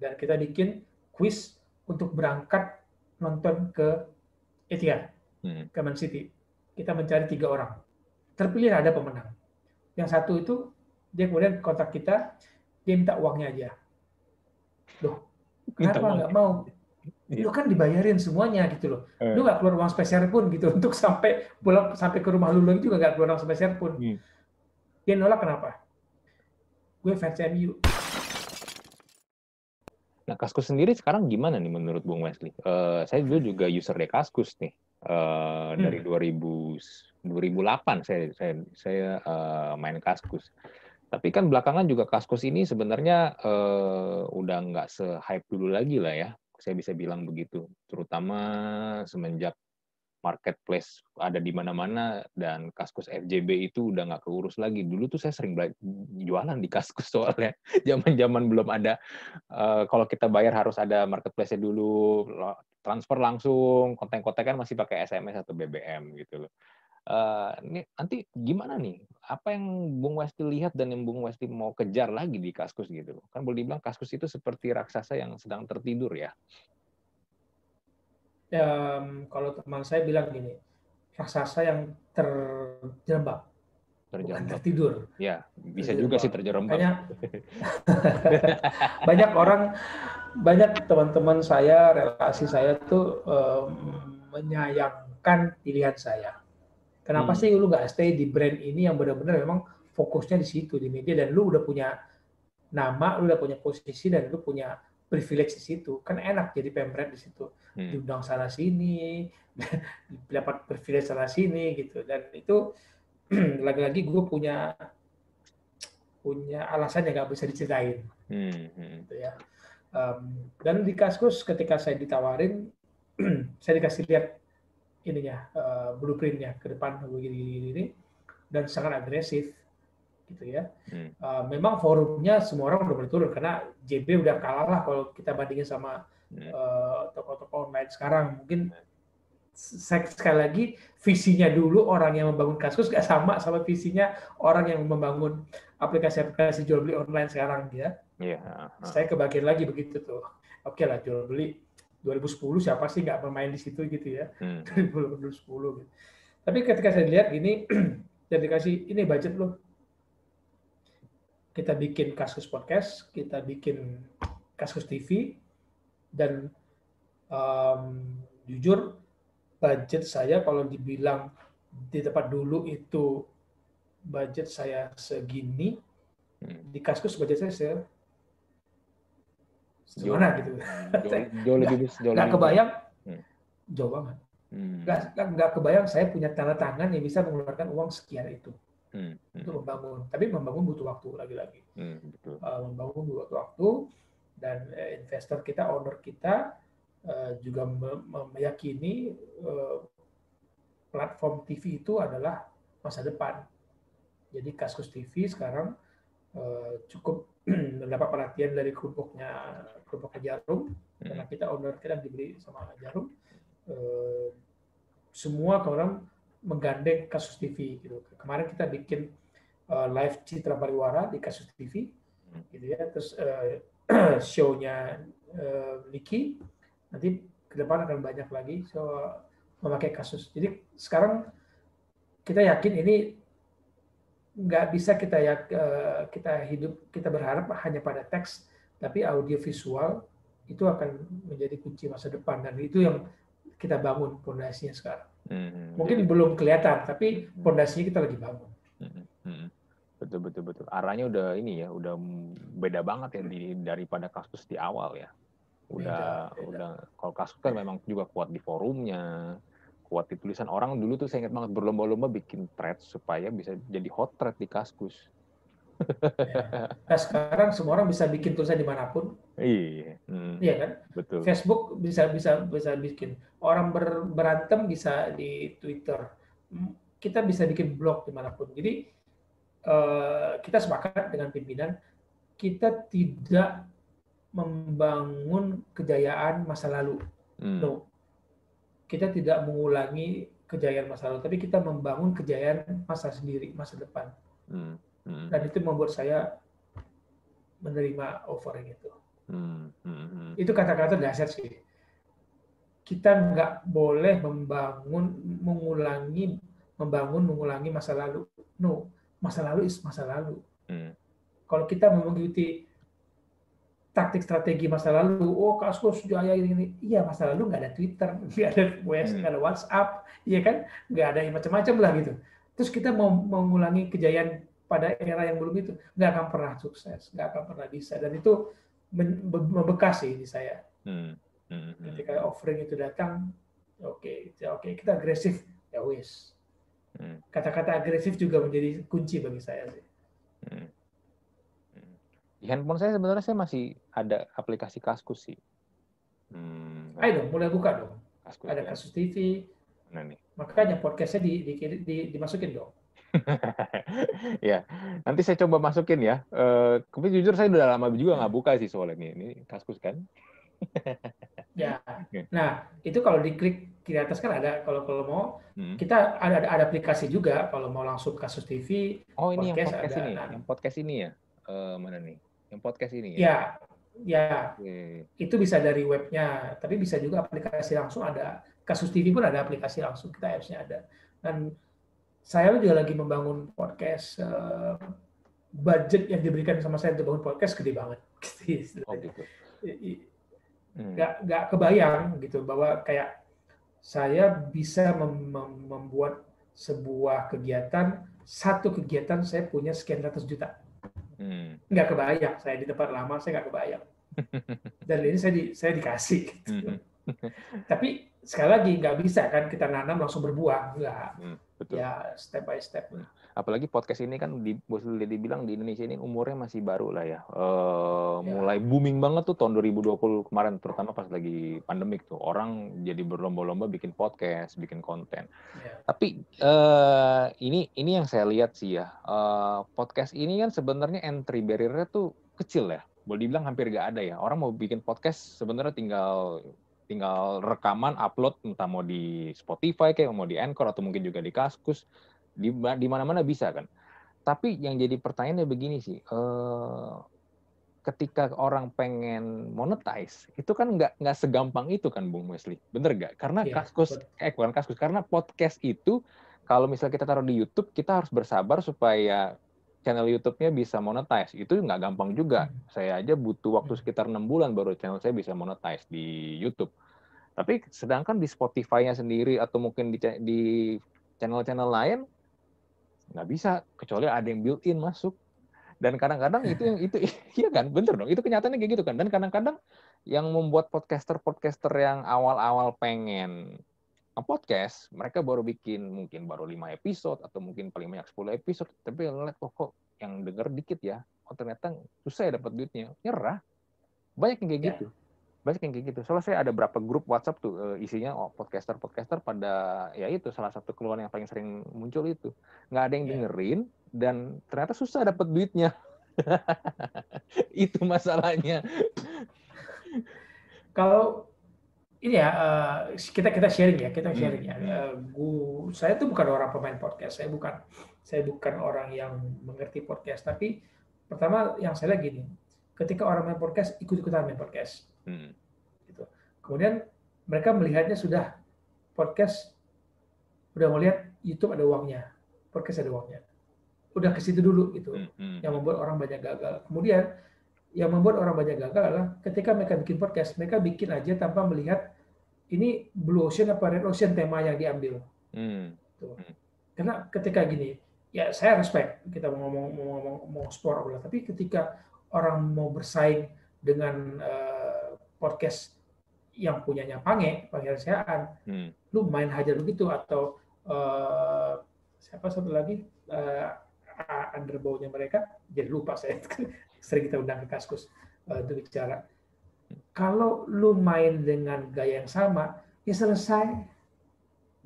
dan kita bikin quiz untuk berangkat nonton ke Etihad, hmm. ke Man City. Kita mencari tiga orang. Terpilih ada pemenang. Yang satu itu dia kemudian kontak kita, dia minta uangnya aja. Loh, kenapa nggak mau? Iya. Lu kan dibayarin semuanya gitu loh. Eh. Lu nggak keluar uang spesial pun gitu untuk sampai pulang sampai ke rumah lu lagi juga nggak keluar uang spesial pun. Hmm. Dia nolak kenapa? Gue fans MU. Nah, Kaskus sendiri sekarang gimana nih menurut Bung Wesley? Uh, saya dulu juga user dari Kaskus nih. Uh, hmm. dari 2000 2008 saya saya saya uh, main Kaskus. Tapi kan belakangan juga Kaskus ini sebenarnya uh, udah nggak se-hype dulu lagi lah ya. Saya bisa bilang begitu. Terutama semenjak marketplace ada di mana-mana dan kaskus FJB itu udah nggak keurus lagi. Dulu tuh saya sering jualan di kaskus soalnya zaman-zaman belum ada uh, kalau kita bayar harus ada marketplace-nya dulu transfer langsung konten-konten kan masih pakai SMS atau BBM gitu loh. Uh, ini nanti gimana nih? Apa yang Bung Westi lihat dan yang Bung Westi mau kejar lagi di Kaskus gitu? Kan boleh dibilang Kaskus itu seperti raksasa yang sedang tertidur ya um, kalau teman saya bilang gini, raksasa yang terjerembab, bukan tertidur. Ya, bisa terjerembab. juga sih terjerembab. Banyak, banyak orang, banyak teman-teman saya, relasi saya tuh um, menyayangkan pilihan saya. Kenapa hmm. sih lu nggak stay di brand ini yang benar-benar memang fokusnya di situ di media dan lu udah punya nama, lu udah punya posisi dan lu punya privilege di situ kan enak jadi pemret di situ hmm. diundang sana sini dapat privilege sana sini gitu dan itu lagi-lagi gue punya punya alasan yang nggak bisa diceritain hmm. hmm. gitu ya um, dan di kaskus ketika saya ditawarin saya dikasih lihat ininya uh, blueprintnya ke depan begini ini dan sangat agresif gitu ya. Hmm. Uh, memang forumnya semua orang udah berturun karena JB udah kalah lah kalau kita bandingin sama hmm. uh, toko-toko online sekarang. Mungkin saya sekali lagi visinya dulu orang yang membangun kasus gak sama sama visinya orang yang membangun aplikasi-aplikasi jual beli online sekarang ya. Yeah. Uh. Saya kebagian lagi begitu tuh. Oke okay lah jual beli 2010 siapa sih nggak bermain di situ gitu ya. Hmm. 2010 gitu. Tapi ketika saya lihat gini, saya dikasih ini budget loh kita bikin kasus podcast, kita bikin kasus TV, dan um, jujur budget saya kalau dibilang di tempat dulu itu budget saya segini, hmm. di kasus budget saya se gimana gitu. Jauh, jauh lebih jauh gak kebayang, hmm. jauh banget. Hmm. Gak, gak kebayang saya punya tanda tangan yang bisa mengeluarkan uang sekian itu hmm. untuk hmm. membangun. Tapi membangun butuh waktu lagi-lagi. Hmm, Uh, membangun butuh waktu dan uh, investor kita, owner kita uh, juga meyakini uh, platform TV itu adalah masa depan. Jadi Kaskus TV sekarang uh, cukup mendapat perhatian dari kerupuknya kerupuknya Jarum hmm. karena kita owner kita diberi sama Jarum. Uh, semua orang menggandeng kasus TV gitu. Kemarin kita bikin uh, live Citra Pariwara di kasus TV gitu ya. Terus uh, show-nya uh, Niki nanti ke depan akan banyak lagi so memakai kasus. Jadi sekarang kita yakin ini nggak bisa kita ya kita hidup kita berharap hanya pada teks tapi audio visual itu akan menjadi kunci masa depan dan itu yang kita bangun pondasinya sekarang. Hmm. Mungkin belum kelihatan, tapi pondasinya kita lagi bangun. Hmm, hmm. Betul betul betul. Arahnya udah ini ya, udah beda banget ya di, daripada kasus di awal ya. Udah beda, beda. udah kalau kasus kan memang juga kuat di forumnya, kuat di tulisan orang dulu tuh saya ingat banget berlomba-lomba bikin thread supaya bisa jadi hot thread di Kaskus. Ya. Nah, sekarang semua orang bisa bikin tulisan di mana pun. Iya. Hmm. Iya kan? Betul. Facebook bisa bisa bisa bikin. Orang ber, berantem bisa di Twitter. Kita bisa bikin blog di mana pun. Jadi uh, kita sepakat dengan pimpinan kita tidak membangun kejayaan masa lalu. Hmm. No. Kita tidak mengulangi kejayaan masa lalu, tapi kita membangun kejayaan masa sendiri, masa depan. Hmm Hmm. Dan itu membuat saya menerima offering itu. Hmm. Hmm. itu kata-kata dasar sih. Kita nggak boleh membangun, mengulangi, membangun, mengulangi masa lalu. No, masa lalu is masa lalu. Hmm. Kalau kita mengikuti taktik strategi masa lalu, oh kasus jaya ini, iya masa lalu nggak ada Twitter, nggak ada WhatsApp, nggak ada WhatsApp, iya kan, nggak ada macam-macam lah gitu. Terus kita mau mengulangi kejayaan pada era yang belum itu, nggak akan pernah sukses, nggak akan pernah bisa, dan itu membekas sih di saya. Hmm. Hmm. hmm. Ketika offering itu datang, oke, okay, oke okay, kita agresif, ya wis. Hmm. Kata-kata agresif juga menjadi kunci bagi saya sih. Hmm di handphone saya sebenarnya saya masih ada aplikasi Kaskus sih. Hmm, Ayo dong, mulai buka dong. Kaskus, ada ya. Kasus TV. Mana nih? Makanya podcastnya di, di, di, dimasukin dong. ya, nanti saya coba masukin ya. Uh, tapi jujur saya udah lama juga nggak buka sih soal ini. Ini Kaskus kan? ya. Nah, itu kalau diklik kiri atas kan ada kalau kalau mau hmm. kita ada, ada ada aplikasi juga kalau mau langsung kasus TV. Oh, ini podcast yang podcast ada, ini. Nah, yang podcast ini ya. Uh, mana nih? Yang podcast ini ya? Ya, ya. Okay. Itu bisa dari webnya, tapi bisa juga aplikasi langsung ada. Kasus TV pun ada aplikasi langsung, kita apps-nya ada. Dan saya juga lagi membangun podcast. Uh, budget yang diberikan sama saya untuk bangun podcast gede banget. Oh, gitu. Hmm. Gak, gak kebayang gitu bahwa kayak saya bisa mem membuat sebuah kegiatan satu kegiatan saya punya sekian ratus juta Hmm. Nggak kebayang, saya di tempat lama saya nggak kebayang. Dan ini saya di, saya dikasih. Gitu. Hmm. Tapi sekali lagi nggak bisa kan kita nanam langsung berbuah, nggak. Hmm, betul. Ya step by step. Apalagi podcast ini kan di boleh dibilang di Indonesia ini umurnya masih baru lah ya. Uh, ya. Mulai booming banget tuh tahun 2020 kemarin, terutama pas lagi pandemik tuh orang jadi berlomba-lomba bikin podcast, bikin konten. Ya. Tapi uh, ini ini yang saya lihat sih ya, uh, podcast ini kan sebenarnya entry barrier-nya tuh kecil ya. Boleh dibilang hampir gak ada ya. Orang mau bikin podcast sebenarnya tinggal tinggal rekaman, upload entah mau di Spotify kayak mau di Anchor atau mungkin juga di Kaskus di di mana-mana bisa kan. Tapi yang jadi pertanyaannya begini sih, eh, ketika orang pengen monetize itu kan nggak nggak segampang itu kan Bung Wesley, bener nggak? Karena yeah, Kaskus, eh bukan Kaskus, karena podcast itu kalau misalnya kita taruh di YouTube kita harus bersabar supaya channel YouTube-nya bisa monetize. Itu nggak gampang juga. Hmm. Saya aja butuh waktu hmm. sekitar enam bulan baru channel saya bisa monetize di YouTube. Tapi sedangkan di Spotify-nya sendiri atau mungkin di, di channel-channel lain nggak bisa kecuali ada yang built-in masuk. Dan kadang-kadang itu yang itu iya kan, bener dong. Itu kenyataannya kayak gitu kan. Dan kadang-kadang yang membuat podcaster-podcaster yang awal-awal pengen podcast, mereka baru bikin mungkin baru lima episode atau mungkin paling banyak 10 episode, tapi ngeliat oh, kok yang denger dikit ya, oh ternyata susah ya dapat duitnya, nyerah. Banyak yang kayak ya. gitu. Banyak yang kayak gitu. Soalnya saya ada berapa grup WhatsApp tuh uh, isinya oh, podcaster-podcaster pada ya itu salah satu keluhan yang paling sering muncul itu. Nggak ada yang ya. dengerin dan ternyata susah dapat duitnya. itu masalahnya. Kalau ini ya uh, kita kita sharing ya kita sharing ya. Uh, gua, saya tuh bukan orang pemain podcast. Saya bukan saya bukan orang yang mengerti podcast. Tapi pertama yang saya lihat gini, ketika orang main podcast ikut ikutan main podcast. Hmm. Gitu. Kemudian mereka melihatnya sudah podcast udah melihat YouTube ada uangnya, podcast ada uangnya. Udah ke situ dulu gitu. Hmm. Hmm. Yang membuat orang banyak gagal. Kemudian yang membuat orang banyak gagal adalah ketika mereka bikin podcast, mereka bikin aja tanpa melihat ini blue ocean apa red ocean tema yang diambil. Hmm. Tuh. Hmm. Karena ketika gini, ya saya respect kita mau ngomong mau ngomong mau sport apa tapi ketika orang mau bersaing dengan uh, podcast yang punyanya Pange, Pangeran Seaan, hmm. lu main hajar begitu atau uh, siapa satu lagi uh, underbow-nya mereka, jadi lupa saya sering kita undang ke Kaskus uh, untuk bicara. Kalau lu main dengan gaya yang sama, ya selesai.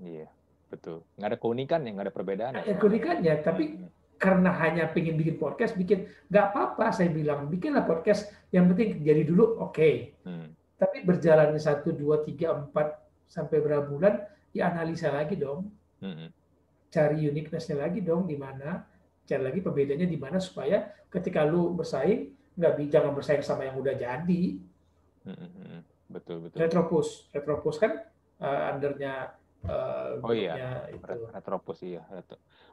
Iya, betul. Nggak ada keunikan ya, nggak ada perbedaan. Ada ya, keunikannya, tapi karena hanya pengen bikin podcast, bikin nggak apa-apa. Saya bilang bikinlah podcast. Yang penting jadi dulu, oke. Okay. Hmm. Tapi berjalan satu, dua, tiga, empat sampai berapa bulan, ya analisa lagi dong. Hmm. Cari uniquenessnya lagi dong di mana cari lagi perbedaannya di mana supaya ketika lu bersaing nggak jangan bersaing sama yang udah jadi Mm-hmm. Betul betul. Retropus, Retropus kan uh, undernya uh, oh iya itu. Retropus iya.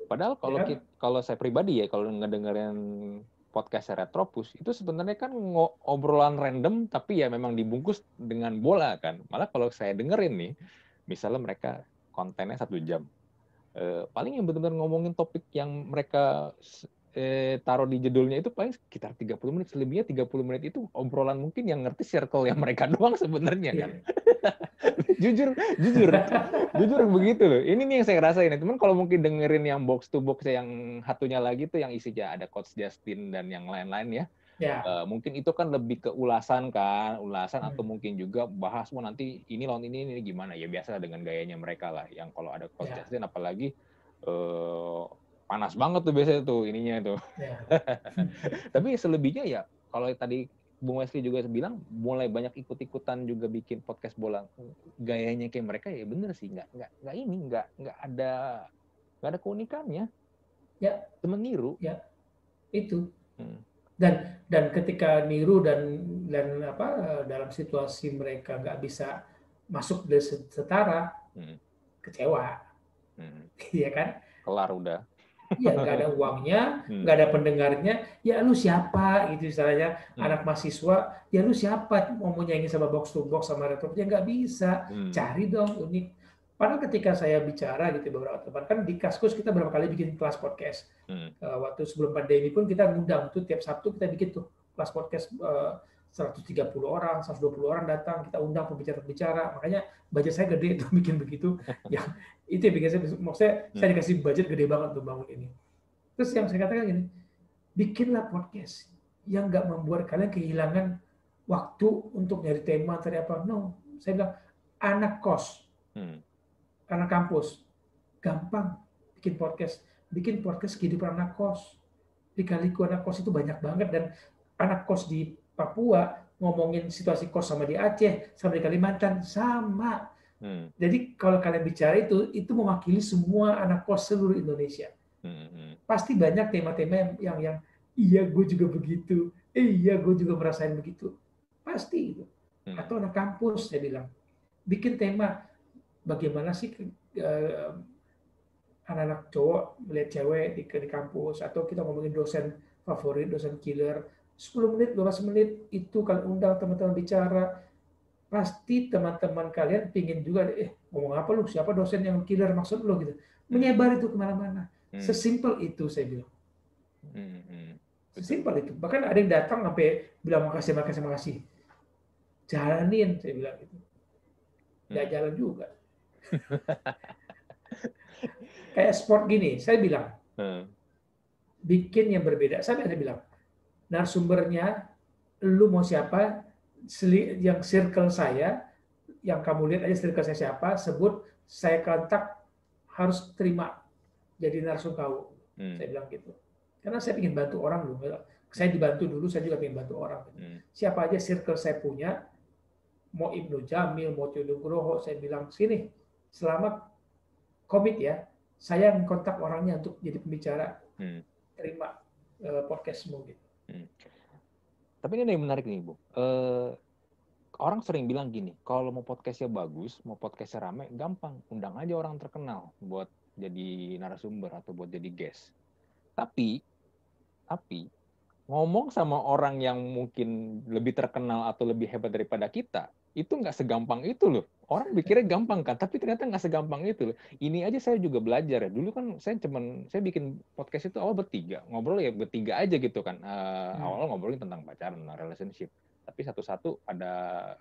Padahal kalau ya. kita, kalau saya pribadi ya kalau ngedengerin podcast Retropus itu sebenarnya kan obrolan random tapi ya memang dibungkus dengan bola kan. Malah kalau saya dengerin nih, misalnya mereka kontennya satu jam, eh, paling yang benar-benar ngomongin topik yang mereka eh, taruh di judulnya itu paling sekitar 30 menit. Selebihnya 30 menit itu obrolan mungkin yang ngerti circle yang mereka doang sebenarnya kan. jujur, jujur, jujur begitu loh. Ini nih yang saya rasain. Teman kalau mungkin dengerin yang box to box yang satunya lagi tuh yang isinya ada coach Justin dan yang lain-lain ya. Ya. Uh, mungkin itu kan lebih ke ulasan kan, ulasan hmm. atau mungkin juga bahas mau nanti ini lawan ini ini gimana ya biasa dengan gayanya mereka lah. Yang kalau ada coach ya. Justin apalagi uh, panas banget tuh biasanya tuh ininya tuh. Ya. Tapi selebihnya ya kalau tadi Bung Wesley juga bilang mulai banyak ikut-ikutan juga bikin podcast bola gayanya kayak mereka ya bener sih nggak nggak nggak ini nggak nggak ada nggak ada keunikannya ya cuma niru ya itu hmm. Dan dan ketika niru dan dan apa dalam situasi mereka nggak bisa masuk dari setara hmm. kecewa hmm. iya kan kelar udah ya nggak ada uangnya, hmm. nggak ada pendengarnya, ya lu siapa gitu istilahnya hmm. anak mahasiswa, ya lu siapa mau nyanyi sama box to box sama retro ya nggak bisa, hmm. cari dong unik. Padahal ketika saya bicara gitu beberapa teman kan di Kaskus kita berapa kali bikin kelas podcast. Hmm. Uh, waktu sebelum pandemi pun kita ngundang tuh tiap Sabtu kita bikin tuh kelas podcast uh, 130 orang, 120 orang datang, kita undang pembicara-pembicara. Makanya budget saya gede tuh bikin begitu. ya itu yang bikin saya, maksudnya hmm. saya dikasih budget gede banget untuk bangun ini. Terus yang saya katakan gini, bikinlah podcast yang nggak membuat kalian kehilangan waktu untuk nyari tema atau apa. No, saya bilang anak kos, hmm. Anak kampus, gampang bikin podcast. Bikin podcast kehidupan anak kos. Di kaliku anak kos itu banyak banget dan anak kos di Papua, ngomongin situasi kos sama di Aceh, sama di Kalimantan, sama. Hmm. Jadi kalau kalian bicara itu, itu mewakili semua anak kos seluruh Indonesia. Hmm. hmm. Pasti banyak tema-tema yang, yang, yang iya gue juga begitu, eh, iya gue juga merasain begitu. Pasti itu. Hmm. Atau anak kampus, saya bilang. Bikin tema, bagaimana sih uh, anak-anak cowok melihat cewek di, di kampus, atau kita ngomongin dosen favorit, dosen killer, 10 menit, 12 menit itu kalau undang teman-teman bicara, pasti teman-teman kalian pingin juga, eh ngomong apa lu, siapa dosen yang killer maksud lu gitu. Menyebar itu ke mana-mana. Hmm. Sesimpel itu saya bilang. Hmm, hmm. Sesimpel itu. Bahkan ada yang datang sampai bilang makasih, makasih, makasih. Jalanin, saya bilang gitu. Nggak hmm. jalan juga. Kayak sport gini, saya bilang, hmm. bikin yang berbeda. Saya bilang, narasumbernya, lu mau siapa, yang circle saya, yang kamu lihat aja circle saya siapa, sebut, saya kontak, harus terima jadi narsum kau. Hmm. Saya bilang gitu. Karena saya ingin bantu orang dulu. Saya dibantu dulu, saya juga ingin bantu orang. Hmm. Siapa aja circle saya punya, mau Ibnu Jamil, mau Tio Nugroho, saya bilang, sini, selamat komit ya, saya kontak orangnya untuk jadi pembicara. Hmm. Terima uh, podcastmu gitu. Hmm. Tapi ini yang menarik nih, Bu. Uh, orang sering bilang gini, kalau mau podcastnya bagus, mau podcastnya rame, gampang. Undang aja orang terkenal buat jadi narasumber atau buat jadi guest. Tapi, tapi ngomong sama orang yang mungkin lebih terkenal atau lebih hebat daripada kita, itu nggak segampang itu loh. Orang pikirnya gampang kan, tapi ternyata nggak segampang itu loh. Ini aja saya juga belajar ya. Dulu kan saya cuman saya bikin podcast itu awal bertiga, ngobrol ya bertiga aja gitu kan. Uh, hmm. Awal ngobrolin tentang pacaran, relationship. Tapi satu-satu ada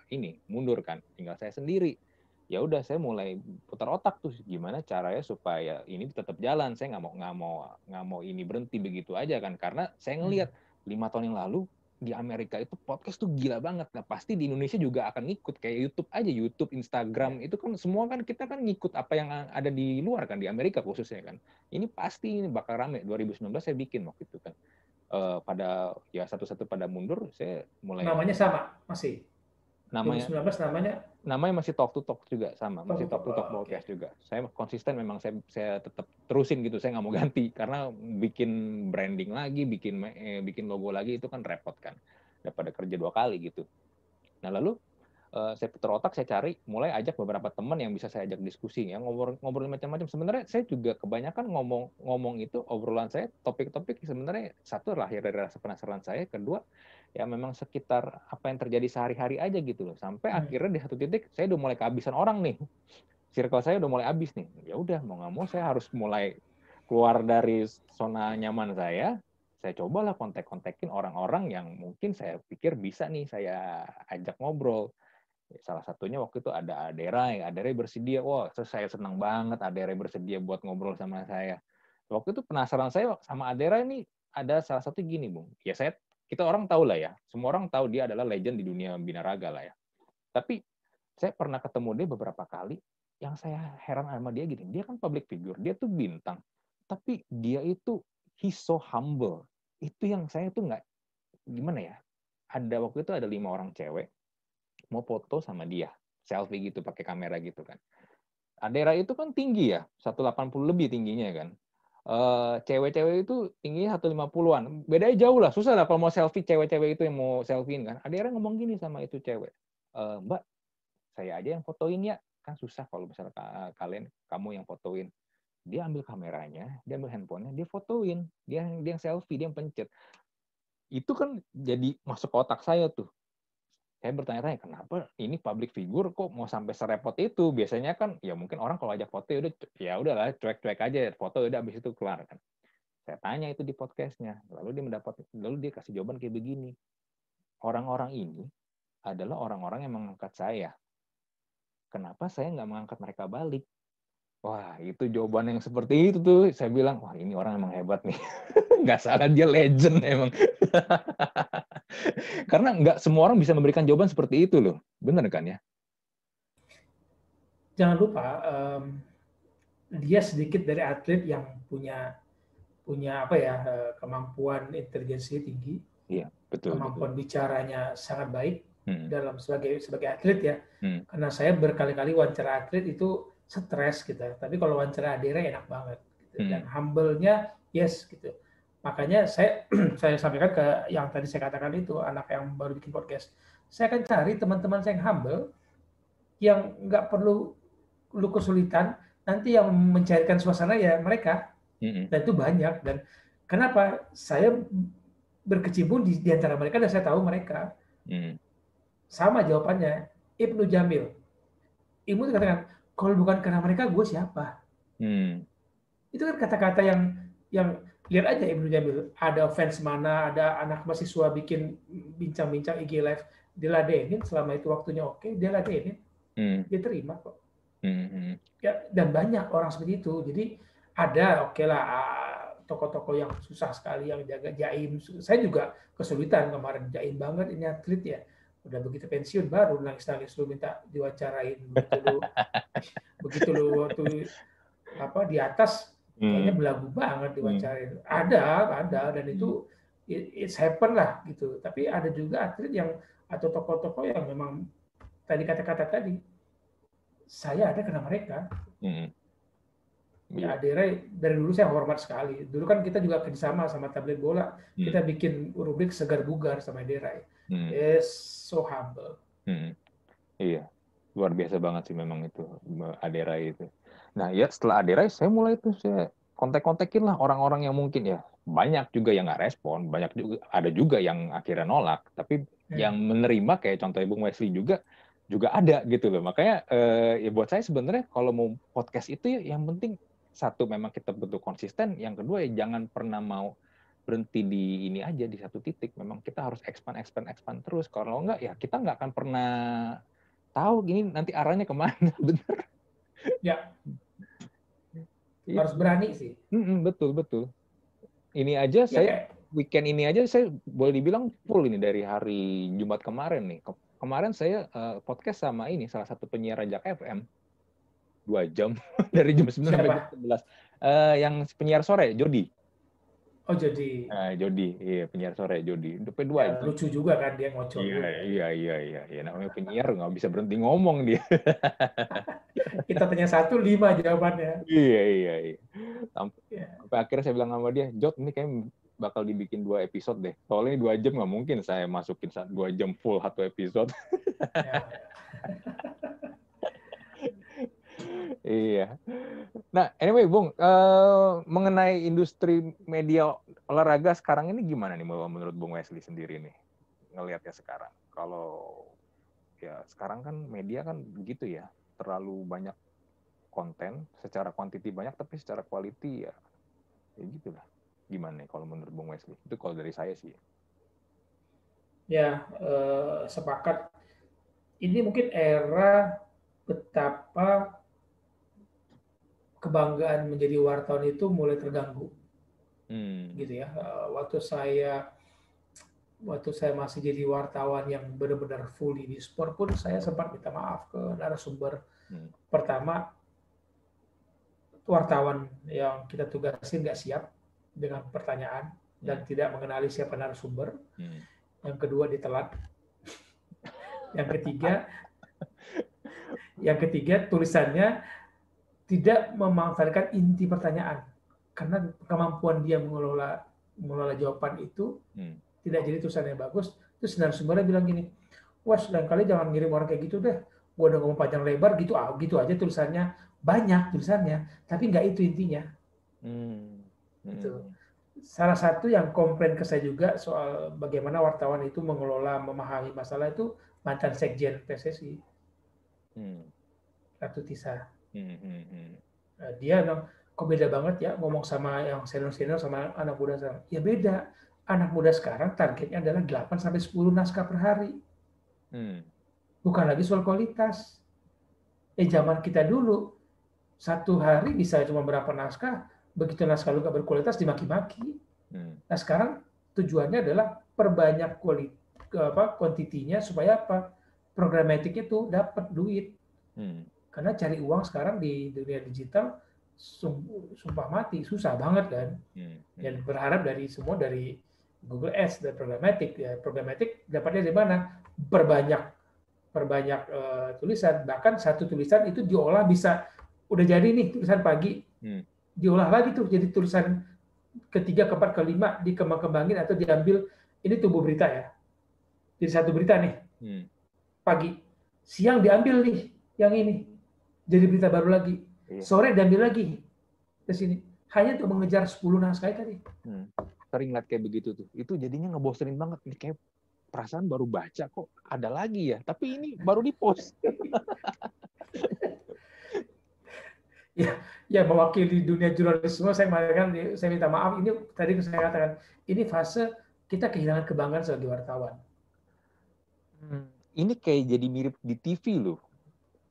ini mundur kan, tinggal saya sendiri. Ya udah saya mulai putar otak tuh gimana caranya supaya ini tetap jalan. Saya nggak mau nggak mau nggak mau ini berhenti begitu aja kan, karena saya ngelihat hmm. lima tahun yang lalu di Amerika itu podcast tuh gila banget. Nah, pasti di Indonesia juga akan ngikut kayak YouTube aja, YouTube, Instagram itu kan semua kan kita kan ngikut apa yang ada di luar kan di Amerika khususnya kan. Ini pasti ini bakal rame 2019 saya bikin waktu itu kan. Uh, pada ya satu-satu pada mundur saya mulai namanya sama masih namanya 2019 namanya? Namanya masih talk to talk juga sama. Masih talk to talk podcast okay. juga. Saya konsisten memang saya saya tetap terusin gitu saya nggak mau ganti. Karena bikin branding lagi bikin eh, bikin logo lagi itu kan repot kan. Daripada kerja dua kali gitu. Nah lalu uh, saya putar otak, saya cari, mulai ajak beberapa teman yang bisa saya ajak diskusi, ya ngobrol ngobrol macam-macam. Sebenarnya saya juga kebanyakan ngomong ngomong itu obrolan saya topik-topik sebenarnya satu lahir dari rasa penasaran saya, kedua ya memang sekitar apa yang terjadi sehari-hari aja gitu loh. Sampai hmm. akhirnya di satu titik saya udah mulai kehabisan orang nih. Circle saya udah mulai habis nih. Ya udah mau nggak mau saya harus mulai keluar dari zona nyaman saya. Saya cobalah kontak-kontakin orang-orang yang mungkin saya pikir bisa nih saya ajak ngobrol salah satunya waktu itu ada Aderai, Aderai bersedia, wah saya senang banget Aderai bersedia buat ngobrol sama saya. Waktu itu penasaran saya sama Aderai ini ada salah satu gini, Bung. Ya saya kita orang tahu lah ya, semua orang tahu dia adalah legend di dunia binaraga lah ya. Tapi saya pernah ketemu dia beberapa kali, yang saya heran sama dia gini, dia kan public figure, dia tuh bintang, tapi dia itu he's so humble. Itu yang saya tuh nggak gimana ya. Ada waktu itu ada lima orang cewek, mau foto sama dia selfie gitu pakai kamera gitu kan Adera itu kan tinggi ya 180 lebih tingginya kan uh, cewek-cewek itu tingginya 150-an bedanya jauh lah susah lah kalau mau selfie cewek-cewek itu yang mau selfie kan. Adera ngomong gini sama itu cewek e, mbak saya aja yang fotoin ya. Kan susah kalau misalnya kalian kamu yang fotoin. Dia ambil kameranya, dia ambil handphonenya, dia fotoin, dia dia yang selfie, dia yang pencet. Itu kan jadi masuk otak saya tuh saya bertanya-tanya kenapa ini public figure kok mau sampai serepot itu? Biasanya kan ya mungkin orang kalau ajak foto udah ya udahlah cuek-cuek aja foto udah habis itu kelar kan. Saya tanya itu di podcastnya lalu dia mendapat lalu dia kasih jawaban kayak begini orang-orang ini adalah orang-orang yang mengangkat saya. Kenapa saya nggak mengangkat mereka balik wah itu jawaban yang seperti itu tuh saya bilang wah ini orang emang hebat nih nggak salah dia legend emang Karena nggak semua orang bisa memberikan jawaban seperti itu loh. Benar kan ya? Jangan lupa, um, dia sedikit dari atlet yang punya punya apa ya eh, kemampuan intelijensi tinggi, iya, betul, kemampuan betul. bicaranya sangat baik hmm. dalam sebagai sebagai atlet ya. Hmm. Karena saya berkali-kali wawancara atlet itu stres gitu, tapi kalau wawancara Adira enak banget. Gitu. Hmm. Dan humble-nya yes gitu Makanya saya saya sampaikan ke yang tadi saya katakan itu anak yang baru bikin podcast. Saya akan cari teman-teman saya yang humble, yang nggak perlu lu kesulitan, nanti yang mencairkan suasana ya mereka. Dan itu banyak. Dan kenapa saya berkecimpung di, di antara mereka dan saya tahu mereka. Mm. Sama jawabannya. Ibnu Jamil. Ibnu katakan, kalau bukan karena mereka, gue siapa? Mm. Itu kan kata-kata yang yang lihat aja Ibnu Jamil ada fans mana ada anak mahasiswa bikin bincang-bincang IG live diladenin selama itu waktunya oke dia ladenin hmm. dia terima kok hmm, hmm. ya dan banyak orang seperti itu jadi ada oke okay lah ah, toko-toko yang susah sekali yang jaga jaim saya juga kesulitan kemarin jaim banget ini atlet ya udah begitu pensiun baru nangis-nangis lu minta diwacarain begitu lu begitu lu waktu apa di atas kayaknya hmm. belagu banget diwawancarin. Hmm. Ada, ada dan itu hmm. it's happen lah gitu. Tapi ada juga atlet yang atau tokoh-tokoh yang memang tadi kata-kata tadi saya ada karena mereka. Hmm. Ya, iya. Adere dari dulu saya hormat sekali. Dulu kan kita juga kerjasama sama tablet bola. Hmm. Kita bikin rubrik segar bugar sama Adere. Hmm. Is so humble. Hmm. Iya, luar biasa banget sih memang itu Adera itu. Nah ya setelah Aderai saya mulai tuh saya kontak-kontakin lah orang-orang yang mungkin ya banyak juga yang nggak respon, banyak juga ada juga yang akhirnya nolak, tapi hmm. yang menerima kayak contoh Bung Wesley juga juga ada gitu loh. Makanya eh, ya buat saya sebenarnya kalau mau podcast itu ya yang penting satu memang kita bentuk konsisten, yang kedua ya jangan pernah mau berhenti di ini aja di satu titik. Memang kita harus expand, expand, expand terus. Kalau enggak ya kita nggak akan pernah tahu gini nanti arahnya ke mana, bener. Ya. Harus berani sih. Mm-mm, betul betul. Ini aja ya, saya kayak... weekend ini aja saya boleh dibilang full ini dari hari Jumat kemarin nih. Kemarin saya uh, podcast sama ini salah satu penyiar Rajak FM dua jam dari jam sembilan sampai jam sebelas. Uh, yang penyiar sore Jody. Oh Jody. Nah, Jody, iya penyiar sore Jody. Sampai dua. Ya, lucu juga kan dia ngocok. Iya, iya, iya, iya, iya. Namanya penyiar nggak bisa berhenti ngomong dia. Kita tanya satu lima jawabannya. Iya, iya, iya. Sampai, yeah. sampai akhirnya saya bilang sama dia, Jod ini kayak bakal dibikin dua episode deh. Soalnya dua jam nggak mungkin saya masukin dua jam full satu episode. Ya. iya. Nah, anyway, Bung, uh, mengenai industri media olahraga sekarang ini gimana nih menurut Bung Wesley sendiri nih ngelihatnya sekarang? Kalau ya sekarang kan media kan begitu ya, terlalu banyak konten, secara kuantiti banyak, tapi secara quality ya, ya gitulah. Gimana nih kalau menurut Bung Wesley? Itu kalau dari saya sih. Ya, eh, sepakat. Ini mungkin era betapa kebanggaan menjadi wartawan itu mulai terganggu. Hmm. Gitu ya. Eh, waktu saya waktu saya masih jadi wartawan yang benar-benar fully di sport pun saya sempat minta maaf ke narasumber. Hmm. Pertama, wartawan yang kita tugasin nggak siap dengan pertanyaan dan hmm. tidak mengenali siapa narasumber. Hmm. Yang kedua ditelat. yang ketiga, yang ketiga tulisannya tidak memanfaatkan inti pertanyaan karena kemampuan dia mengelola mengelola jawaban itu hmm tidak jadi tulisan yang bagus terus narasumbernya bilang gini wah lain kali jangan ngirim orang kayak gitu deh gua udah ngomong panjang lebar gitu ah gitu aja tulisannya banyak tulisannya tapi nggak itu intinya hmm. Hmm. Itu. salah satu yang komplain ke saya juga soal bagaimana wartawan itu mengelola memahami masalah itu mantan sekjen PSSI hmm. Ratu Tisa hmm. Hmm. Hmm. Nah, dia bilang kok beda banget ya ngomong sama yang senior senior sama anak muda sekarang ya beda anak muda sekarang targetnya adalah 8 sampai 10 naskah per hari. Hmm. Bukan lagi soal kualitas. Eh zaman kita dulu satu hari bisa cuma berapa naskah, begitu naskah lu gak berkualitas dimaki-maki. Hmm. Nah sekarang tujuannya adalah perbanyak kualitas apa kuantitinya supaya apa programatik itu dapat duit. Hmm. Karena cari uang sekarang di dunia digital sumpah mati susah banget kan. Hmm. Dan berharap dari semua dari Google Ads dan programatik ya programatik dapatnya dari mana perbanyak perbanyak uh, tulisan bahkan satu tulisan itu diolah bisa udah jadi nih tulisan pagi hmm. diolah lagi tuh jadi tulisan ketiga keempat kelima dikembang-kembangin atau diambil ini tubuh berita ya jadi satu berita nih hmm. pagi siang diambil nih yang ini jadi berita baru lagi iya. sore diambil lagi ke sini hanya untuk mengejar 10 naskah tadi hmm sering lihat kayak begitu tuh. Itu jadinya ngebosenin banget. Ini kayak perasaan baru baca kok ada lagi ya. Tapi ini baru di post. ya, ya mewakili dunia jurnalisme saya mengatakan saya minta maaf ini tadi saya katakan ini fase kita kehilangan kebanggaan sebagai wartawan. Hmm, ini kayak jadi mirip di TV loh.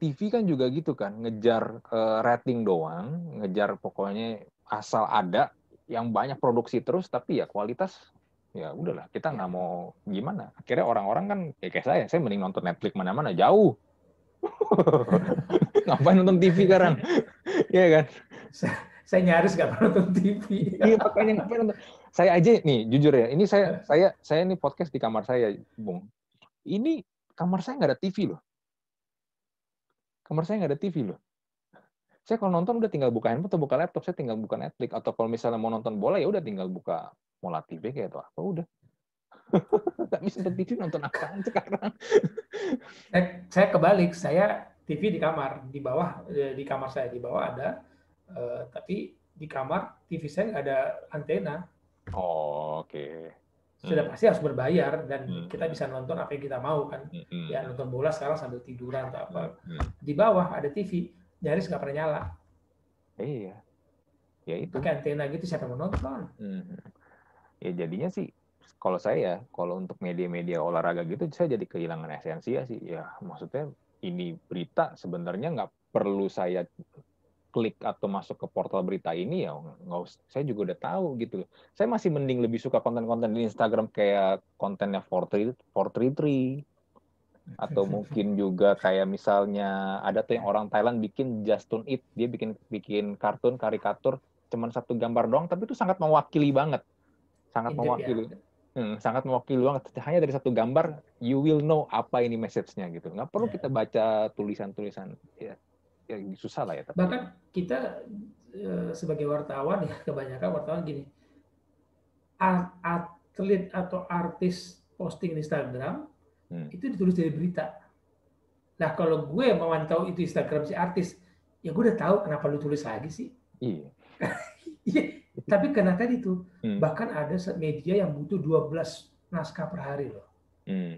TV kan juga gitu kan, ngejar uh, rating doang, ngejar pokoknya asal ada yang banyak produksi terus tapi ya kualitas ya udahlah kita nggak mau gimana. Akhirnya orang-orang kan ya kayak saya saya mending nonton Netflix mana-mana jauh. Ngapain nonton TV sekarang? Iya kan? Saya, nyaris nggak pernah nonton TV iya makanya ngapain nonton? Saya aja nih jujur ya ini saya saya saya ini podcast di kamar saya bung. Ini kamar saya nggak ada TV loh kamar saya nggak ada TV loh saya kalau nonton udah tinggal buka handphone atau buka laptop, saya tinggal buka Netflix. Atau kalau misalnya mau nonton bola ya udah tinggal buka Mola TV kayak itu apa udah. Tapi bisa nonton TV nonton apa sekarang? saya, saya kebalik, saya TV di kamar, di bawah eh, di kamar saya di bawah ada, uh, tapi di kamar TV saya nggak ada antena. Oh, oke. Okay. Sudah hmm. pasti harus berbayar dan hmm. kita bisa nonton apa yang kita mau kan. Hmm. Ya nonton bola sekarang sambil tiduran atau apa. Hmm. Di bawah ada TV nyaris nggak pernah nyala. Iya. Ya itu. Pakai antena gitu siapa mau nonton? Hmm. Ya jadinya sih kalau saya kalau untuk media-media olahraga gitu saya jadi kehilangan esensi ya sih. Ya maksudnya ini berita sebenarnya nggak perlu saya klik atau masuk ke portal berita ini ya nggak usah saya juga udah tahu gitu. Saya masih mending lebih suka konten-konten di Instagram kayak kontennya 433 atau mungkin juga kayak misalnya ada tuh yang orang Thailand bikin Just Don't Eat. Dia bikin bikin kartun karikatur cuman satu gambar doang tapi itu sangat mewakili banget. Sangat mewakili. hmm, sangat mewakili banget. Hanya dari satu gambar you will know apa ini message-nya gitu. Nggak perlu ya. kita baca tulisan-tulisan ya, ya susah lah ya tapi bahkan kita eh, sebagai wartawan ya kebanyakan wartawan gini atlet atau artis posting di Instagram hmm. itu ditulis dari berita. Nah kalau gue memantau itu Instagram si artis, ya gue udah tahu kenapa lu tulis lagi sih. Iya. iya. Tapi karena tadi tuh, hmm. bahkan ada media yang butuh 12 naskah per hari loh. Hmm.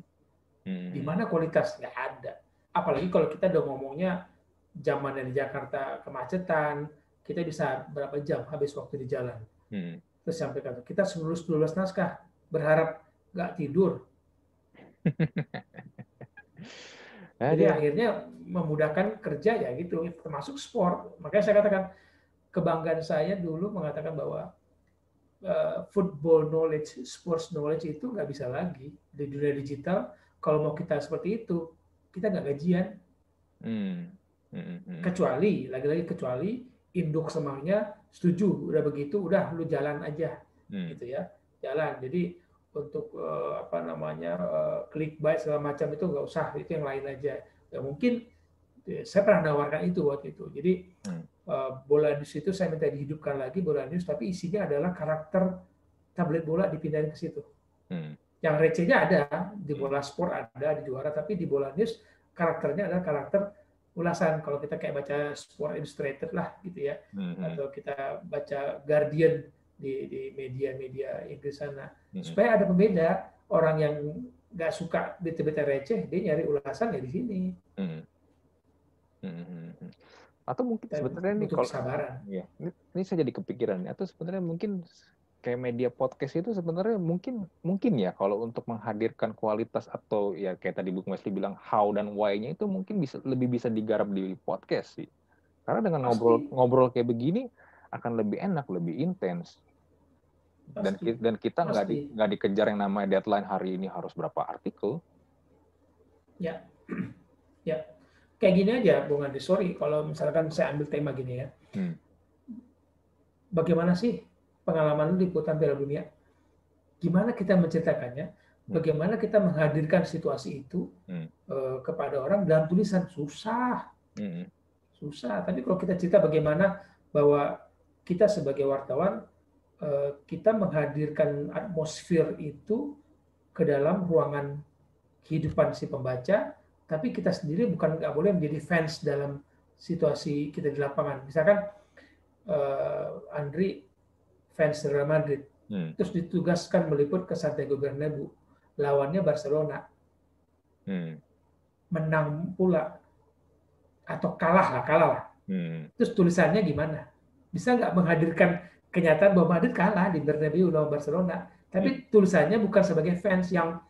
Hmm. Di mana kualitas nggak ada. Apalagi kalau kita udah ngomongnya zaman dari Jakarta kemacetan, kita bisa berapa jam habis waktu di jalan. Hmm. Terus sampai kata kita sebelum 12 naskah, berharap nggak tidur. Jadi akhirnya memudahkan kerja ya gitu, termasuk sport. Makanya saya katakan kebanggaan saya dulu mengatakan bahwa uh, football knowledge, sports knowledge itu nggak bisa lagi di dunia digital. Kalau mau kita seperti itu, kita nggak gajian. Hmm. Hmm. Kecuali, lagi-lagi kecuali induk semuanya setuju, udah begitu, udah lu jalan aja, hmm. gitu ya, jalan. Jadi untuk uh, apa namanya uh, clickbait segala macam itu nggak usah itu yang lain aja ya mungkin ya, saya pernah nawarkan itu waktu itu jadi hmm. uh, bola news itu saya minta dihidupkan lagi bola news tapi isinya adalah karakter tablet bola dipindahin ke situ hmm. yang recehnya ada di bola hmm. sport ada di juara tapi di bola news karakternya adalah karakter ulasan kalau kita kayak baca Sport Illustrated lah gitu ya hmm. atau kita baca Guardian di di media-media Inggris sana hmm. supaya ada pembeda orang yang nggak suka berita-berita receh dia nyari ulasan ya di sini hmm. Hmm. atau mungkin sebenarnya ini kalau ya ini, ini saya jadi kepikiran atau sebenarnya mungkin kayak media podcast itu sebenarnya mungkin mungkin ya kalau untuk menghadirkan kualitas atau ya kayak tadi Bu Wesley bilang how dan why-nya itu mungkin bisa lebih bisa digarap di podcast sih. Karena dengan ngobrol ngobrol kayak begini akan lebih enak, lebih intens. Dan dan kita nggak di, nggak dikejar yang namanya deadline hari ini harus berapa artikel. Ya. Ya. Kayak gini aja Bung Andi. Sorry kalau misalkan saya ambil tema gini ya. Hmm. bagaimana sih pengalaman lu liputan Piala Dunia gimana kita menceritakannya hmm. bagaimana kita menghadirkan situasi itu hmm. uh, kepada orang dalam tulisan susah hmm. susah tapi kalau kita cerita bagaimana bahwa kita sebagai wartawan Eh, kita menghadirkan atmosfer itu ke dalam ruangan kehidupan si pembaca, tapi kita sendiri bukan nggak boleh menjadi fans dalam situasi kita di lapangan. Misalkan uh, Andri fans Real Madrid, hmm. terus ditugaskan meliput ke Santiago Bernabeu, lawannya Barcelona, hmm. menang pula atau kalah lah, kalah lah. Hmm. Terus tulisannya gimana? Bisa nggak menghadirkan kenyataan bahwa Madrid kalah di Bernabeu lawan Barcelona. Tapi hmm. tulisannya bukan sebagai fans yang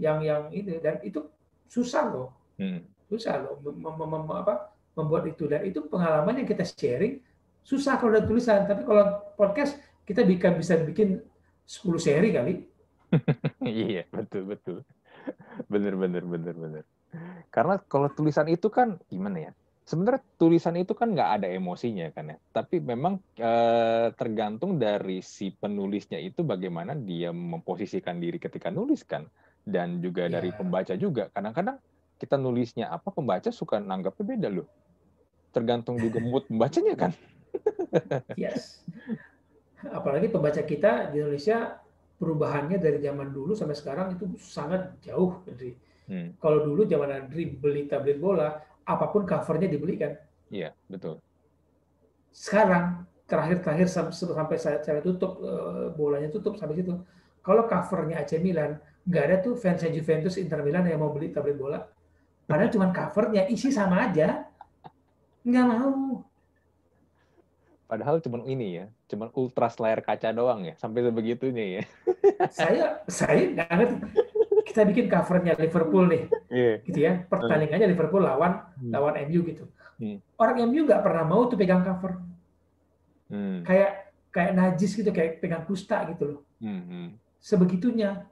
yang yang ini dan itu susah loh. Hmm. Susah loh mem, mem, mem, apa, membuat itu dan itu pengalaman yang kita sharing susah kalau ada tulisan. Tapi kalau podcast kita bisa bisa bikin 10 seri kali. iya, betul betul. Bener bener bener bener. Karena kalau tulisan itu kan gimana ya? sebenarnya tulisan itu kan nggak ada emosinya kan ya tapi memang eh, tergantung dari si penulisnya itu bagaimana dia memposisikan diri ketika nulis kan dan juga yeah. dari pembaca juga kadang-kadang kita nulisnya apa pembaca suka nanggapnya beda loh tergantung juga mood pembacanya kan yes apalagi pembaca kita di Indonesia perubahannya dari zaman dulu sampai sekarang itu sangat jauh dari hmm. kalau dulu zaman Andri beli tablet bola apa pun covernya dibelikan. Iya, betul. Sekarang terakhir-terakhir sampai saya, saya tutup eh, bolanya tutup sampai situ. Kalau covernya AC Milan, nggak ada tuh fans Juventus, Inter Milan yang mau beli tablet bola. Padahal cuma covernya, isi sama aja. Nggak mau. Padahal cuma ini ya, cuma ultras layar kaca doang ya, sampai sebegitunya ya. saya saya nggak ngerti kita bikin covernya Liverpool nih, yeah. gitu ya. Pertandingannya Liverpool lawan hmm. lawan MU gitu. Hmm. Orang MU nggak pernah mau tuh pegang cover. Hmm. Kayak kayak najis gitu, kayak pegang kusta gitu loh. Hmm. hmm. Sebegitunya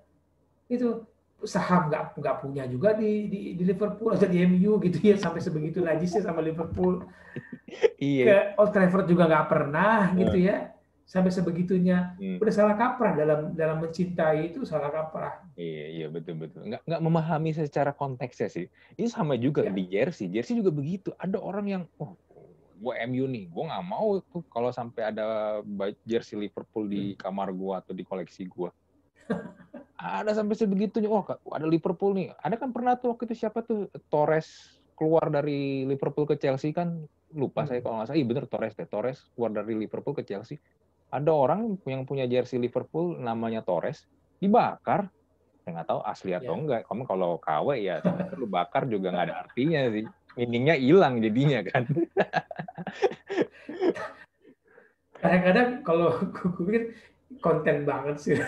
itu saham nggak nggak punya juga di, di di Liverpool atau di MU gitu ya sampai sebegitu najisnya sama Liverpool. iya. Ke Old Trafford juga nggak pernah gitu ya sampai sebegitunya hmm. udah salah kaprah dalam dalam mencintai itu salah kaprah iya iya betul betul nggak nggak memahami secara konteksnya sih ini sama juga ya. di jersey jersey juga begitu ada orang yang oh gue MU nih, gue nggak mau tuh kalau sampai ada jersey Liverpool di hmm. kamar gue atau di koleksi gue. Ada sampai sebegitunya, oh ada Liverpool nih. Ada kan pernah tuh waktu itu siapa tuh Torres keluar dari Liverpool ke Chelsea kan lupa hmm. saya kalau nggak salah, iya bener Torres deh, Torres keluar dari Liverpool ke Chelsea. Ada orang yang punya jersey Liverpool namanya Torres dibakar saya nggak tahu asli atau yeah. enggak. Kamu kalau KW ya lu bakar juga nggak ada artinya sih. Meaningnya hilang jadinya kan. Kadang-kadang kalau gue pikir konten banget sih.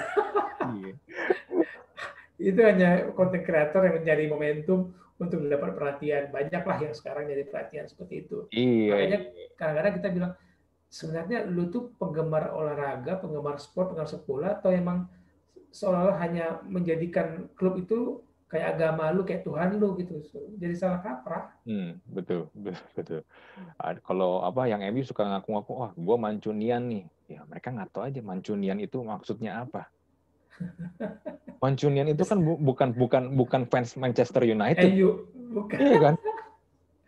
Iya. itu hanya konten kreator yang mencari momentum untuk mendapat perhatian. Banyaklah yang sekarang jadi perhatian seperti itu. Iya. Makanya iya. kadang-kadang kita bilang sebenarnya lu tuh penggemar olahraga, penggemar sport, penggemar sekolah atau emang seolah-olah hanya menjadikan klub itu kayak agama lu, kayak Tuhan lu gitu. Jadi salah kaprah. Hmm, betul, betul, betul. Kalau apa yang MU suka ngaku-ngaku, wah, gue Mancunian nih. Ya mereka nggak tahu aja Mancunian itu maksudnya apa. Mancunian itu kan bu bukan bukan bukan fans Manchester United. MU, bukan. Iya kan?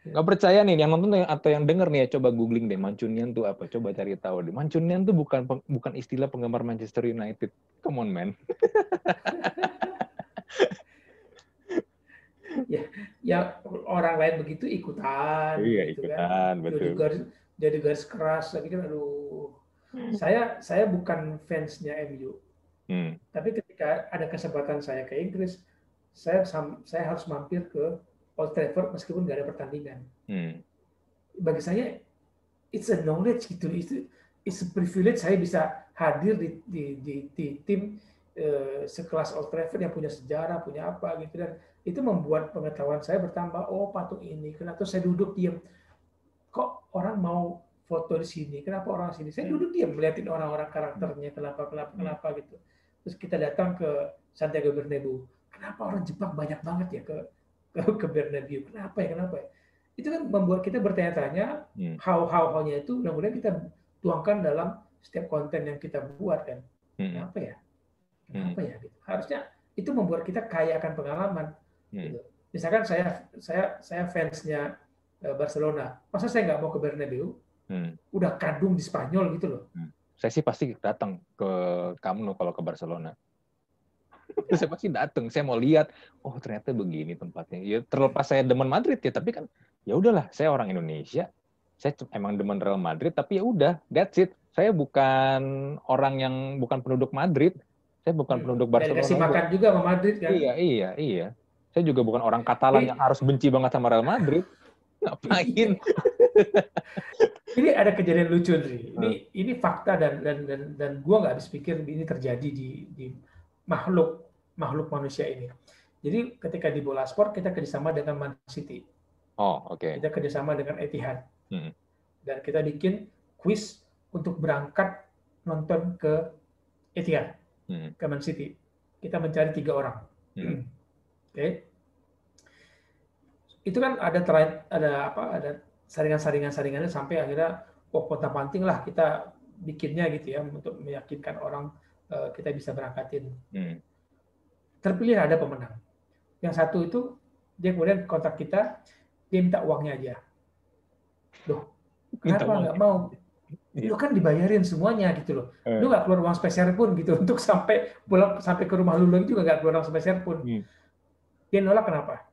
Nggak percaya nih, yang nonton atau yang denger nih ya coba googling deh Mancunian tuh apa, coba cari tahu deh. Mancunian tuh bukan bukan istilah penggemar Manchester United. Come on man. ya, ya orang lain begitu ikutan. Iya gitu kan. ikutan, kan. betul. Jadi garis, jadi garis keras, lagi kan aduh. Saya saya bukan fansnya MU, hmm. tapi ketika ada kesempatan saya ke Inggris, saya saya harus mampir ke Old Trafford meskipun nggak ada pertandingan. Hmm. Bagi saya, it's a knowledge gitu. Itu it's a privilege saya bisa hadir di di, di, di tim uh, sekelas Old Trafford yang punya sejarah, punya apa gitu dan itu membuat pengetahuan saya bertambah. Oh patung ini, kenapa saya duduk diam? Kok orang mau foto di sini? Kenapa orang sini? Saya duduk diam melihatin orang-orang karakternya, kenapa, kenapa, kenapa gitu. Terus kita datang ke Santiago Bernabeu. Kenapa orang Jepang banyak banget ya ke ke, ke Bernabeu? Kenapa ya? Kenapa ya? Itu kan membuat kita bertanya-tanya hmm. how-how-nya itu mudah-mudahan kita tuangkan dalam setiap konten yang kita buat kan. Hmm. Kenapa ya? Kenapa hmm. ya? Gitu. Harusnya itu membuat kita kaya akan pengalaman. Hmm. Gitu. Misalkan saya saya saya fansnya eh, Barcelona, masa saya nggak mau ke Bernabeu? Hmm. Udah kadung di Spanyol gitu loh. Hmm. Saya sih pasti datang ke kamu kalau ke Barcelona. saya pasti datang, saya mau lihat, oh ternyata begini tempatnya. Ya terlepas saya demen Madrid ya, tapi kan ya udahlah, saya orang Indonesia, saya emang demen Real Madrid, tapi ya udah, that's it saya bukan orang yang bukan penduduk Madrid. Saya bukan hmm. penduduk Barcelona. kasih makan juga sama Madrid kan? Iya, iya, iya. Saya juga bukan orang Katalan yang harus benci banget sama Real Madrid. Ngapain? ini ada kejadian lucu nih. Ini hmm. ini fakta dan dan dan, dan gua nggak habis pikir ini terjadi di di makhluk makhluk manusia ini. Jadi ketika di bola sport kita kerjasama dengan Man City. Oh, oke. Okay. Kita kerjasama dengan Etihad. Hmm. Dan kita bikin quiz untuk berangkat nonton ke Etihad, hmm. ke Man City. Kita mencari tiga orang. Hmm. Oke. Okay. Itu kan ada ada apa? Ada saringan-saringan-saringannya sampai akhirnya oh kota panting lah kita bikinnya gitu ya untuk meyakinkan orang uh, kita bisa berangkatin. Hmm. Terpilih ada pemenang. Yang satu itu dia kemudian kontak kita, dia minta uangnya aja. Loh, kenapa nggak mau? Iya. lu kan dibayarin semuanya gitu loh. Eh. Lu nggak keluar uang spesial pun gitu untuk sampai pulang sampai ke rumah lu juga nggak keluar uang spesial pun. Hmm. Dia nolak kenapa?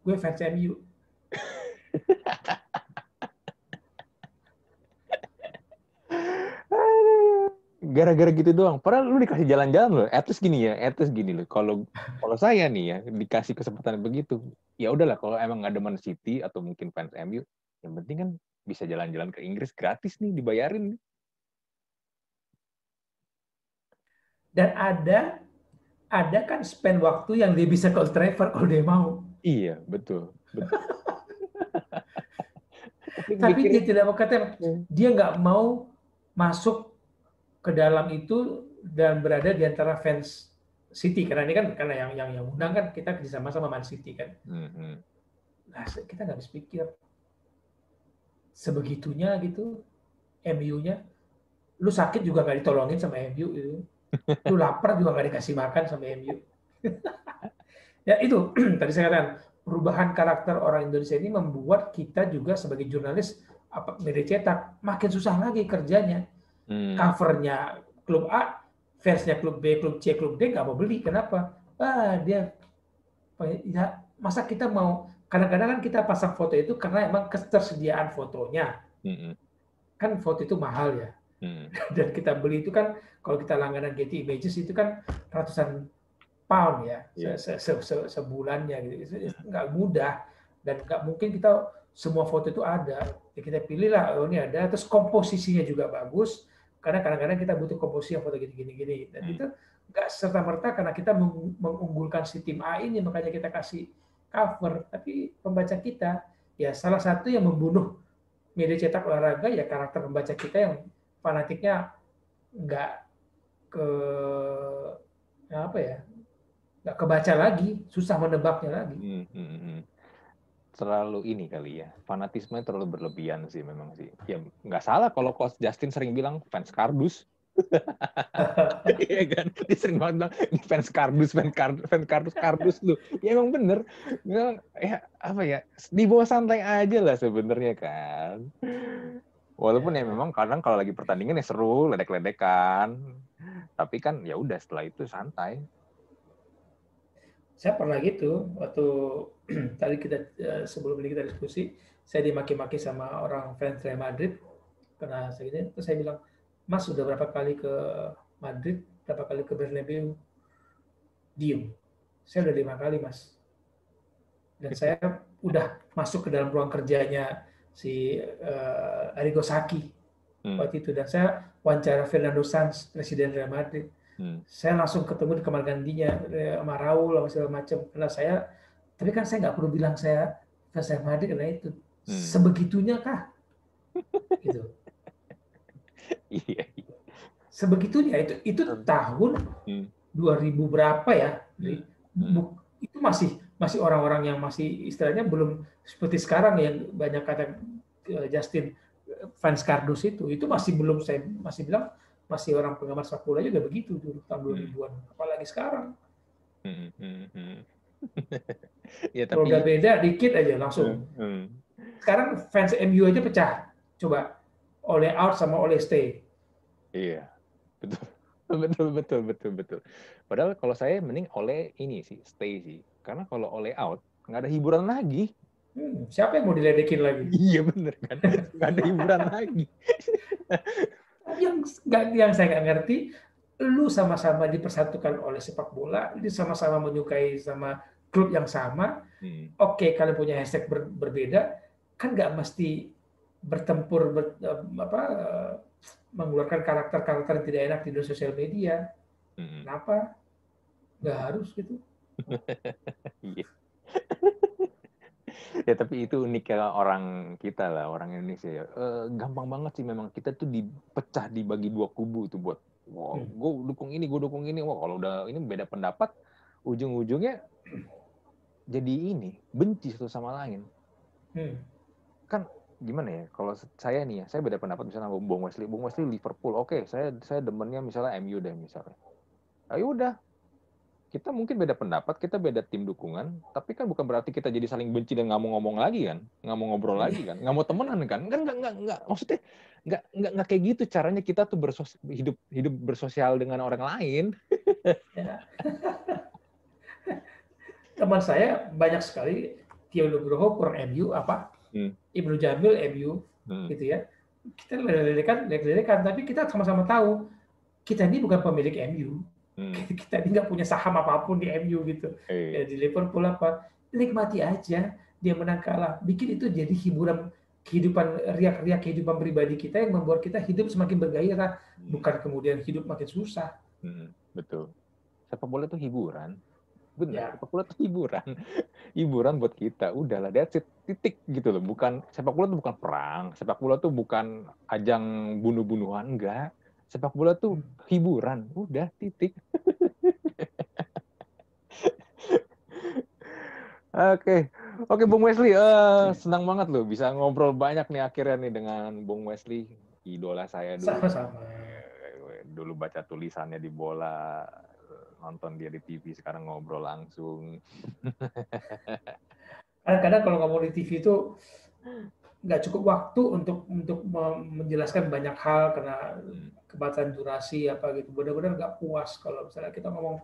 Gue fans MU. Gara-gara gitu doang. Padahal lu dikasih jalan-jalan loh. At least gini ya, at least gini loh. Kalau kalau saya nih ya dikasih kesempatan begitu, ya udahlah kalau emang ada Man City atau mungkin fans MU, yang penting kan bisa jalan-jalan ke Inggris gratis nih dibayarin dan ada ada kan spend waktu yang dia bisa ke Old Trafford kalau dia mau iya betul, betul. tapi dia tidak mau kata hmm. dia nggak mau masuk ke dalam itu dan berada di antara fans City karena ini kan karena yang yang yang undang kan kita sama sama Man City kan. Mm -hmm. Nah kita nggak habis pikir sebegitunya gitu MU-nya lu sakit juga nggak ditolongin sama MU itu lu lapar juga nggak dikasih makan sama MU ya itu tadi saya katakan perubahan karakter orang Indonesia ini membuat kita juga sebagai jurnalis apa media cetak makin susah lagi kerjanya. Hmm. Covernya klub A, fansnya klub B, klub C, klub D nggak mau beli. Kenapa? Ah dia ya masa kita mau kadang-kadang kan kita pasang foto itu karena emang ketersediaan fotonya. Hmm. Kan foto itu mahal ya. Hmm. Dan kita beli itu kan kalau kita langganan Getty Images itu kan ratusan pound ya yeah. se -se -se sebulannya gitu. Nggak mudah dan nggak mungkin kita semua foto itu ada. Ya kita pilih lah, oh ini ada. Terus komposisinya juga bagus. Karena kadang-kadang kita butuh komposisi yang foto gini-gini. Dan hmm. itu nggak serta merta karena kita mengunggulkan si tim A ini makanya kita kasih cover. Tapi pembaca kita ya salah satu yang membunuh media cetak olahraga ya karakter pembaca kita yang fanatiknya nggak ke apa ya nggak kebaca lagi, susah menebaknya lagi. Hmm, hmm, hmm. Terlalu ini kali ya, fanatisme terlalu berlebihan sih memang sih. Ya nggak salah kalau Coach Justin sering bilang fans kardus. Iya kan, dia sering banget bilang ini fans kardus, fans kardus, fans kardus, kardus lu. Ya emang bener. Ya apa ya, di bawah santai aja lah sebenarnya kan. Walaupun ya memang kadang kalau lagi pertandingan ya seru, ledek-ledekan. Tapi kan ya udah setelah itu santai saya pernah gitu waktu tadi kita eh, sebelum ini kita diskusi saya dimaki-maki sama orang fans Real Madrid. Karena saya ini terus saya bilang Mas sudah berapa kali ke Madrid? Berapa kali ke Bernabeu? Diem. Saya udah lima kali Mas. Dan saya udah masuk ke dalam ruang kerjanya si uh, Arrigo Sacchi hmm. waktu itu. Dan saya wawancara Fernando Sanz presiden Real Madrid. Hmm. Saya langsung ketemu di kamar gandinya eh, sama Raul sama segala macam. Karena saya, tapi kan saya nggak perlu bilang saya Real Madrid karena itu. Hmm. Sebegitunya kah? gitu. Iya, iya. Sebegitunya itu itu hmm. tahun hmm. 2000 berapa ya? Hmm. hmm. Itu masih masih orang-orang yang masih istilahnya belum seperti sekarang yang banyak kata eh, Justin fans kardus itu itu masih belum saya masih bilang masih orang penggemar sepak bola juga begitu dulu tahun 2000-an. Hmm. Apalagi sekarang. Hmm, hmm, hmm. ya, tapi... Kalau udah beda dikit aja langsung. Hmm, hmm. Sekarang fans MU aja pecah. Coba oleh out sama oleh stay. Iya, betul. Betul, betul, betul, betul. Padahal kalau saya mending oleh ini sih, stay sih. Karena kalau oleh out, nggak ada hiburan lagi. Hmm, siapa yang mau diledekin lagi? Iya bener kan, nggak ada hiburan lagi yang nggak yang saya nggak ngerti lu sama-sama dipersatukan oleh sepak bola, lu sama-sama menyukai sama klub yang sama. Hmm. Oke, okay, kalian punya hashtag ber, berbeda, kan nggak mesti bertempur ber, apa mengeluarkan karakter-karakter yang tidak enak di dunia sosial media. Hmm. Kenapa? Nggak harus gitu. Iya ya tapi itu uniknya orang kita lah orang Indonesia ya e, gampang banget sih memang kita tuh dipecah dibagi dua kubu tuh buat wow, hmm. gue dukung ini gue dukung ini wah kalau udah ini beda pendapat ujung-ujungnya jadi ini benci satu sama lain hmm. kan gimana ya kalau saya nih ya saya beda pendapat misalnya sama Bung Wesley Bung Wesley Liverpool oke okay, saya saya demennya misalnya MU deh misalnya ayo udah kita mungkin beda pendapat, kita beda tim dukungan, tapi kan bukan berarti kita jadi saling benci dan nggak mau ngomong lagi kan, nggak mau ngobrol lagi kan, nggak mau temenan kan, kan nggak nggak nggak maksudnya nggak nggak nggak kayak gitu caranya kita tuh bersos, hidup hidup bersosial dengan orang lain. Ya. Teman saya banyak sekali Tio Nugroho kurang MU apa, hmm. Ibnu Jamil MU hmm. gitu ya. Kita lelekan, lelekan, tapi kita sama-sama tahu kita ini bukan pemilik MU Hmm. Kita ini nggak punya saham apa pun di MU gitu. Hey. Ya, di Liverpool apa. Nikmati aja dia menang kalah. Bikin itu jadi hiburan kehidupan riak-riak kehidupan pribadi kita yang membuat kita hidup semakin bergairah, hmm. bukan kemudian hidup makin susah. Hmm, betul. Sepak bola itu hiburan. Benar, ya. sepak bola itu hiburan. hiburan buat kita. Udahlah, that's it. Titik gitu loh. Bukan sepak bola itu bukan perang. Sepak bola itu bukan ajang bunuh-bunuhan, enggak Sepak bola tuh hiburan, udah titik. Oke, oke Bung Wesley, uh, senang banget loh bisa ngobrol banyak nih akhirnya nih dengan Bung Wesley, idola saya dulu. Sama-sama. Dulu baca tulisannya di bola, nonton dia di TV, sekarang ngobrol langsung. Kadang-kadang kalau ngomong di TV itu nggak cukup waktu untuk untuk menjelaskan banyak hal karena kebatasan durasi apa gitu. Benar-benar nggak puas kalau misalnya kita ngomong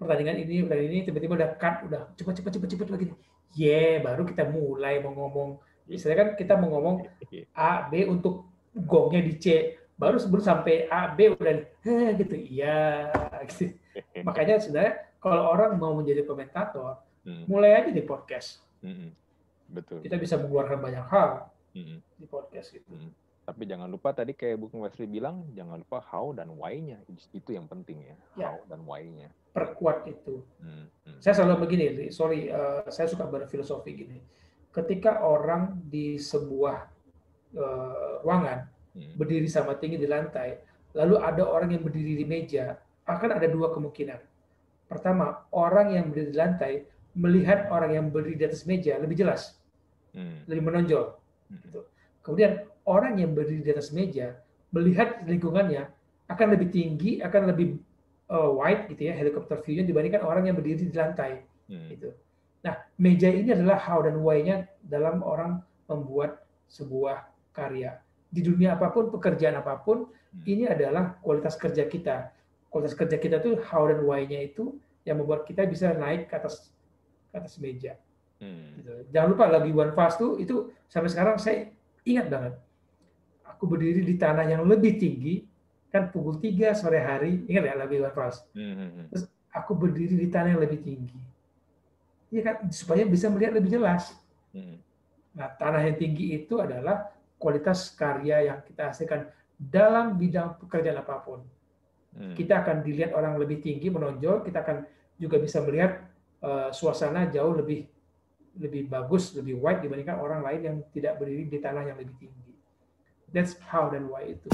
pertandingan ini pertandingan ini tiba-tiba udah cut udah cepat cepat cepat cepat begini. Yeah, baru kita mulai mau ngomong. Misalnya kan kita mau ngomong A B untuk gongnya di C baru sebelum sampai A B udah gitu iya gitu. makanya sebenarnya kalau orang mau menjadi komentator hmm. mulai aja di podcast hmm. Betul kita bisa mengeluarkan banyak hal hmm. di podcast gitu hmm. tapi jangan lupa tadi kayak Bung Wesley bilang jangan lupa how dan why-nya itu yang penting ya, ya. how dan why-nya perkuat itu hmm. Hmm. saya selalu begini sorry uh, saya suka berfilosofi gini ketika orang di sebuah uh, ruangan Hmm. berdiri sama tinggi di lantai, lalu ada orang yang berdiri di meja, akan ada dua kemungkinan. Pertama, orang yang berdiri di lantai melihat orang yang berdiri di atas meja lebih jelas, hmm. lebih menonjol. Hmm. Gitu. Kemudian orang yang berdiri di atas meja melihat lingkungannya akan lebih tinggi, akan lebih uh, wide gitu ya, helikopter view-nya dibandingkan orang yang berdiri di lantai. Hmm. Gitu. Nah, meja ini adalah how dan why-nya dalam orang membuat sebuah karya di dunia apa pun, pekerjaan apa pun, hmm. ini adalah kualitas kerja kita. Kualitas kerja kita tuh how dan why-nya itu yang membuat kita bisa naik ke atas ke atas meja. Hmm. Gitu. Jangan lupa lagi one fast tuh itu sampai sekarang saya ingat banget. Aku berdiri di tanah yang lebih tinggi kan pukul 3 sore hari, ingat ya lagi one fast. Hmm, hmm. Terus aku berdiri di tanah yang lebih tinggi. Iya kan supaya bisa melihat lebih jelas. Hmm. Nah, tanah yang tinggi itu adalah kualitas karya yang kita hasilkan dalam bidang pekerjaan apa pun. Hmm. Kita akan dilihat orang lebih tinggi menonjol, kita akan juga bisa melihat uh, suasana jauh lebih lebih bagus, lebih wide dibandingkan orang lain yang tidak berdiri di tanah yang lebih tinggi. That's how dan why itu.